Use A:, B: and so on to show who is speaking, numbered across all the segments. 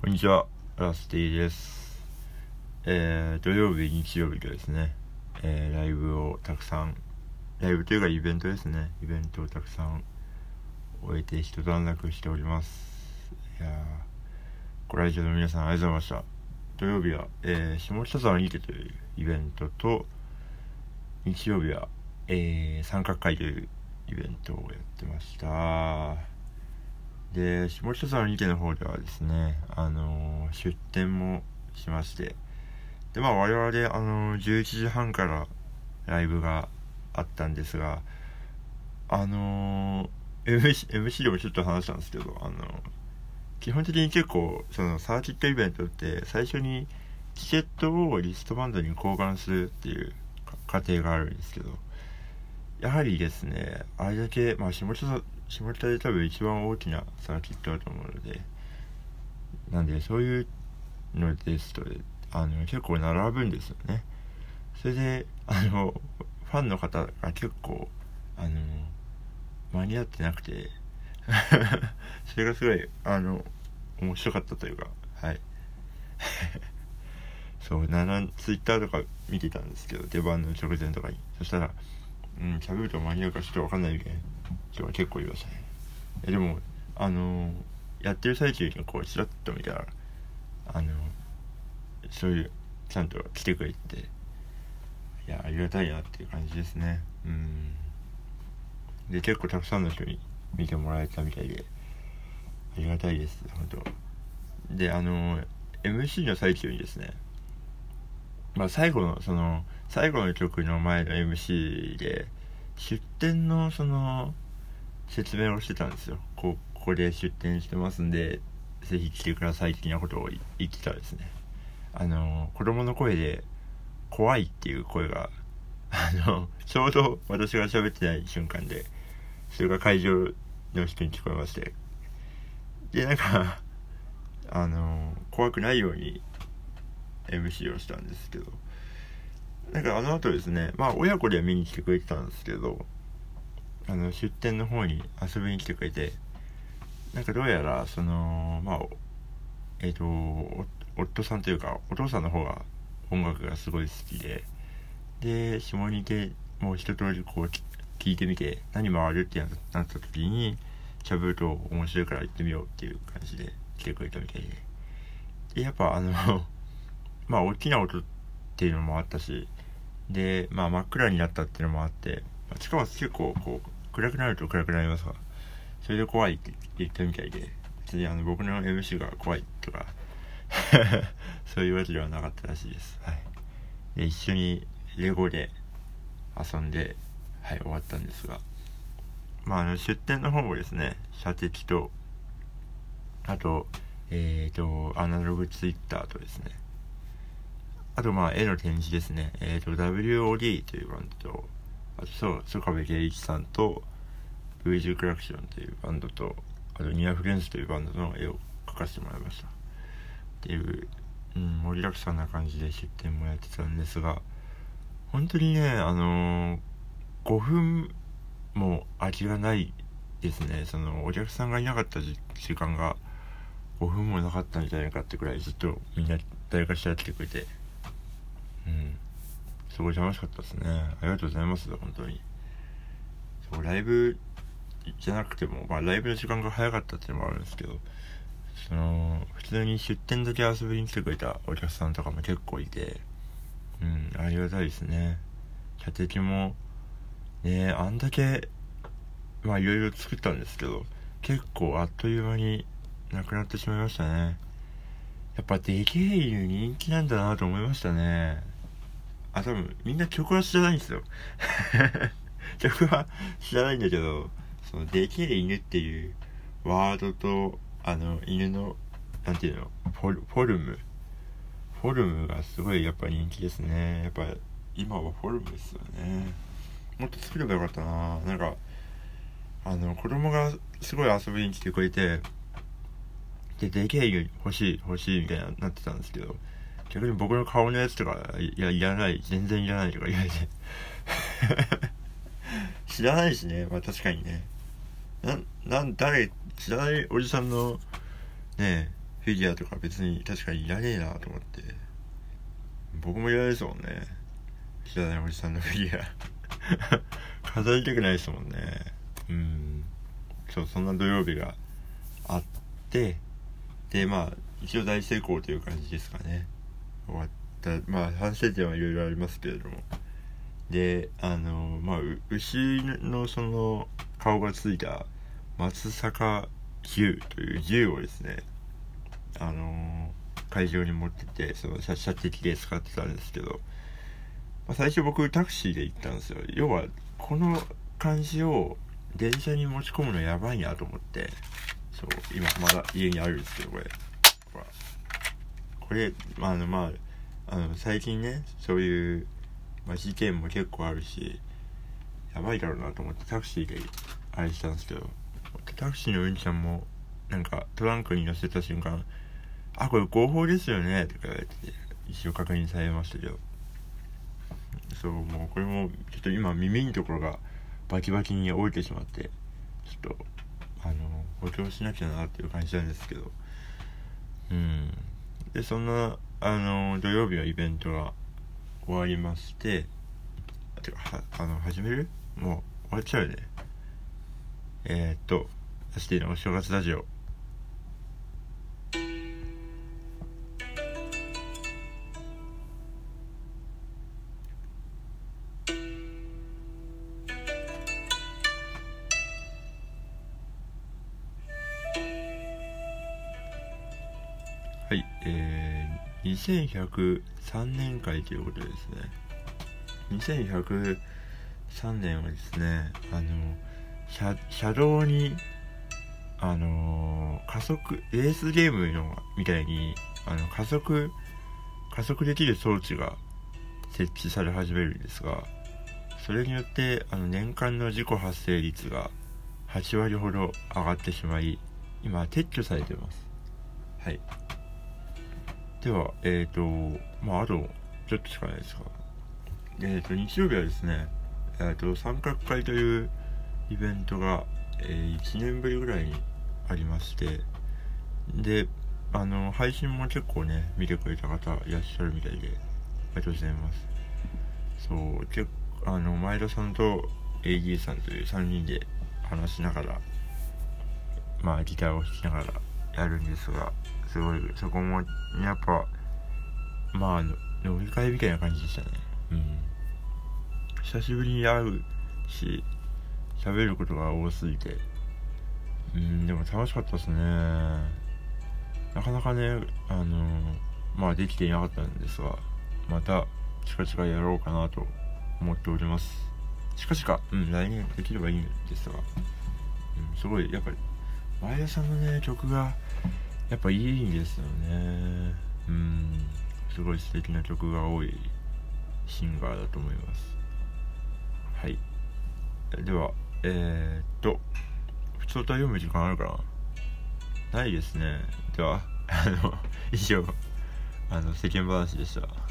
A: こんにちは、ラスティです。えー、土曜日、日曜日がですね、えー、ライブをたくさん、ライブというかイベントですね、イベントをたくさん終えて一段落しております。いやー、ご来場の皆さんありがとうございました。土曜日は、えー、下北沢にてというイベントと、日曜日は、えー、三角会というイベントをやってました。で、下北沢2家の方ではですね、あのー、出店もしまして、で、まあ我々、あのー、11時半からライブがあったんですが、あのー、MC, MC でもちょっと話したんですけど、あの基本的に結構、そのサーキットイベントって最初にチケットをリストバンドに交換するっていう過程があるんですけど、やはりですね、あれだけ、まあ下北沢、下北で多分一番大きなサーキットだと思うのでなんでそういうのですとあの結構並ぶんですよね。それであのファンの方が結構あの間に合ってなくて それがすごいあの面白かったというかはい。そうツイッターとか見てたんですけど出番の直前とかに。そしたらうん喋ると間に合うかちょっと分かんないみたいな人が結構いましたね。でもあのやってる最中にこうちらっと見たらあのそういうちゃんと来てくれていやありがたいなっていう感じですね。うん。で結構たくさんの人に見てもらえたみたいでありがたいです本当。であの MC の最中にですねまあ最後のその最後の曲の前の MC で出店のその説明をしてたんですよ。ここで出店してますんでぜひ来てください的なことを言ってたですね。あの子供の声で怖いっていう声があのちょうど私が喋ってない瞬間でそれが会場の人に聞こえまして。でなんかあの怖くないように MC をしたんですけどなんかあの後ですねまあ親子では見に来てくれてたんですけどあの出店の方に遊びに来てくれてなんかどうやらそのまあえっ、ー、と夫さんというかお父さんの方が音楽がすごい好きでで下にいてもう一通りこう聞いてみて何回るってなった時にしゃべると面白いから行ってみようっていう感じで来てくれたみたいで。でやっぱあのまあ大きな音っていうのもあったしでまあ真っ暗になったっていうのもあってしかも結構こう暗くなると暗くなりますわ。それで怖いって言ったみたいで別にあの僕の MC が怖いとか そういうわけではなかったらしいです、はい、で一緒にレゴで遊んではい終わったんですが。まああの出店の方もですね射的とあとえっ、ー、とアナログツイッターとですねあとまあ絵の展示ですね。えっ、ー、と WOD というバンドとあとそう曽我部圭一さんと V ジュクラクションというバンドとあとニアフレンズというバンドの絵を描かせてもらいました。っていう、うん、盛りだくさんな感じで出展もやってたんですが本当にねあのー、5分も空きがないですね。そのお客さんがいなかった時間が5分もなかったんじゃないかってくらいずっとみんな誰かしら来てくれてすごい楽しかったですね。ありがとうございます。本当に。そうライブじゃなくてもまあライブの時間が早かったっていうのもあるんですけどその普通に出店だけ遊びに来てくれたお客さんとかも結構いてうんありがたいですね。射的もねあんだけまあいろいろ作ったんですけど結構あっという間になくなってしまいましたね。やっぱでけえ犬人気なんだなと思いましたね。あ、多分みんな曲は知らないんですよ。曲は知らないんだけど、その、できる犬っていうワードと、あの、犬の、なんていうの、フォルフォルム。フォルムがすごいやっぱ人気ですね。やっぱ今はフォルムですよね。もっと作ればよかったななんか、あの、子供がすごい遊びに来てくれて、で、でけえ犬欲しい、欲しいみたいになってたんですけど、逆に僕の顔のやつとか、いや、いらない、全然いらないとか言われて。知らないしね、まあ確かにね。な、なん、誰、知らないおじさんの、ねフィギュアとか別に確かにいらねえなと思って。僕もいらないですもんね。知らないおじさんのフィギュア。飾りたくないですもんね。うん。そうそんな土曜日があってでまあ一応大成功という感じですかね終わった。まあ反省点はいろいろありますけれども。であのまあ牛のその顔がついた松阪牛という牛をですねあの会場に持っててその射的で使ってたんですけど、まあ、最初僕タクシーで行ったんですよ。要はこの感じを電車に持ち込むのやばいなと思ってそう今まだ家にあるんですけどこれ。これあのまああの最近ねそういう、まあ、事件も結構あるしやばいだろうなと思ってタクシーであれしたんですけどタクシーの運転もなんかトランクに乗せた瞬間「あこれ合法ですよね」とか言われて一応確認されましたけど。そうもうこれもちょっと今耳のところがバキバキに折れてしまってちょっとあの補強しなきゃなっていう感じなんですけど。うん。でそんなあの土曜日はイベントが終わりましててかはあの始める？もう終わっちゃうよね。えー、っとアシティのお正月ラジオ。えー、2103年会ということですね。2103年はですねあの車車道にあの加速レースゲームのみたいにあの加速加速できる装置が設置され始めるんですがそれによってあの年間の事故発生率が8割ほど上がってしまい今撤去されてます。はい。ではえっ、ー、とまああとちょっとしかないですか。えっ、ー、と日曜日はですねえっ、ー、と三角会というイベントが、えー、1年ぶりぐらいにありましてであの配信も結構ね見てくれた方いらっしゃるみたいでありがとうございます。そう結あの前田さんと AD さんという3人で話しながらまあギターを弾きながらやるんですがすごいそこもやっぱまあ乗り換えみたいな感じでしたね。うん。久しぶりに会うし喋ることが多すぎて。うんでも楽しかったですね。なかなかねあのまあできていなかったんですがまた近々やろうかなと思っております。近々うん来年できればいいんですが、うん、すごいやっぱり前田さんのね曲がやっぱいいんですよね。うん。すごい素敵な曲が多いシンガーだと思います。はい。ではえー、っと普通歌読む時間あるかな？ないですね。ではあの 以上あの世間話でした。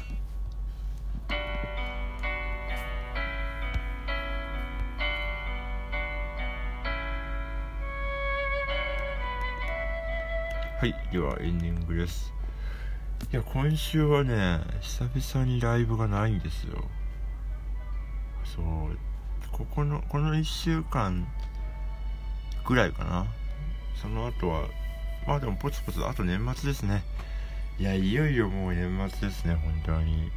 A: はいではエンディングです。いや今週はね久々にライブがないんですよ。そうここのこの1週間ぐらいかな。その後はまあでもポツポツあと年末ですね。いやいよいよもう年末ですね本当に。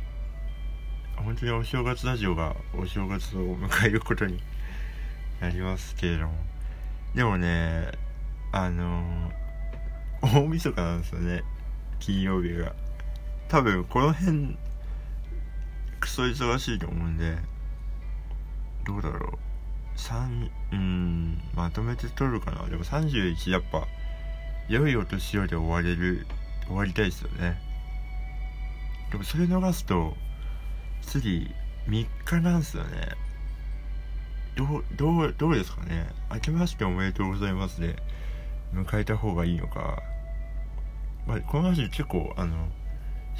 A: 本当にお正月ラジオがお正月を迎えることになりますけれども。でもねあの、大晦日なんですよね。金曜日が。多分この辺クソ忙しいと思うんでどうだろう。3うんまとめて取るかな。でも31やっぱ良いお年寄りで終われる終わりたいですよね。でもそれ逃すと次3日なんすよね。どうどうどうですかね。明けましておめでとうございますで迎えた方がいいのかまあ、この話結構あの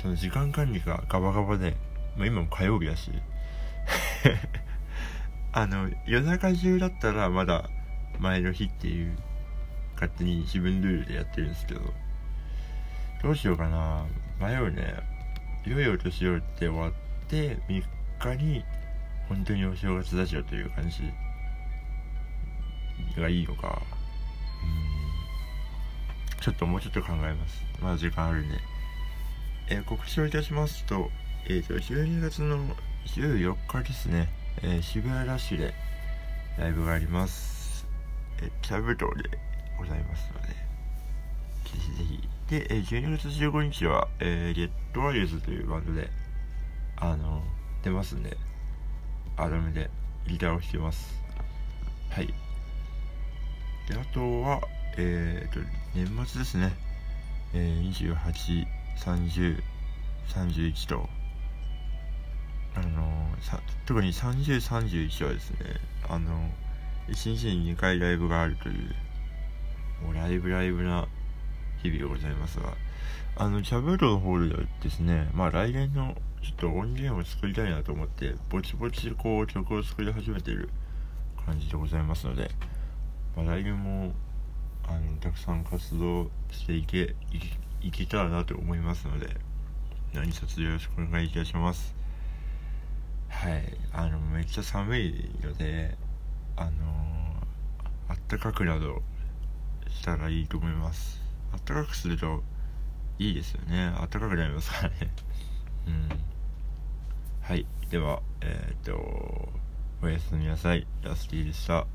A: その時間管理がガバガバで、まあ、今も火曜日だしあの夜中中だったらまだ前の日っていう勝手に自分ルールでやってるん。ですけどどうしようかな迷うねいよいよ年寄って終わって3日に本当にお正月だしよという感じがいいのかちょっともうちょっと考えます。まだ時間あるんで、えー、告知をいたしますとえっ、ー、と12月の14日ですね、えー、渋谷ラッシュでライブがあります。えー、キャブ島でございますのでぜひぜひ。で、えー、12月15日は、えー、ゲットワイズというバンドであの出ますんでアダムでギターを弾きます。はい。であとはえ、ー、と年末ですね、えー、283031と。あのさ特に3031はですねあの1日に2回ライブがあるというもうライブライブな日々でございますがあのチャブロの方ではですね。まあ来年のちょっと音源を作りたいなと思ってぼちぼちこう曲を作り始めている感じでございますので、まあ、来年もあのたくさん活動していけいけたらなと思いますので何卒よろしくお願いいたしますはいあのめっちゃ寒いのであのあったかくなどしたらいいと思いますあったかくするといいですよねあったかくなりますからね うんはい。では、えっ、ー、と、おやすみなさい。ラスティでした。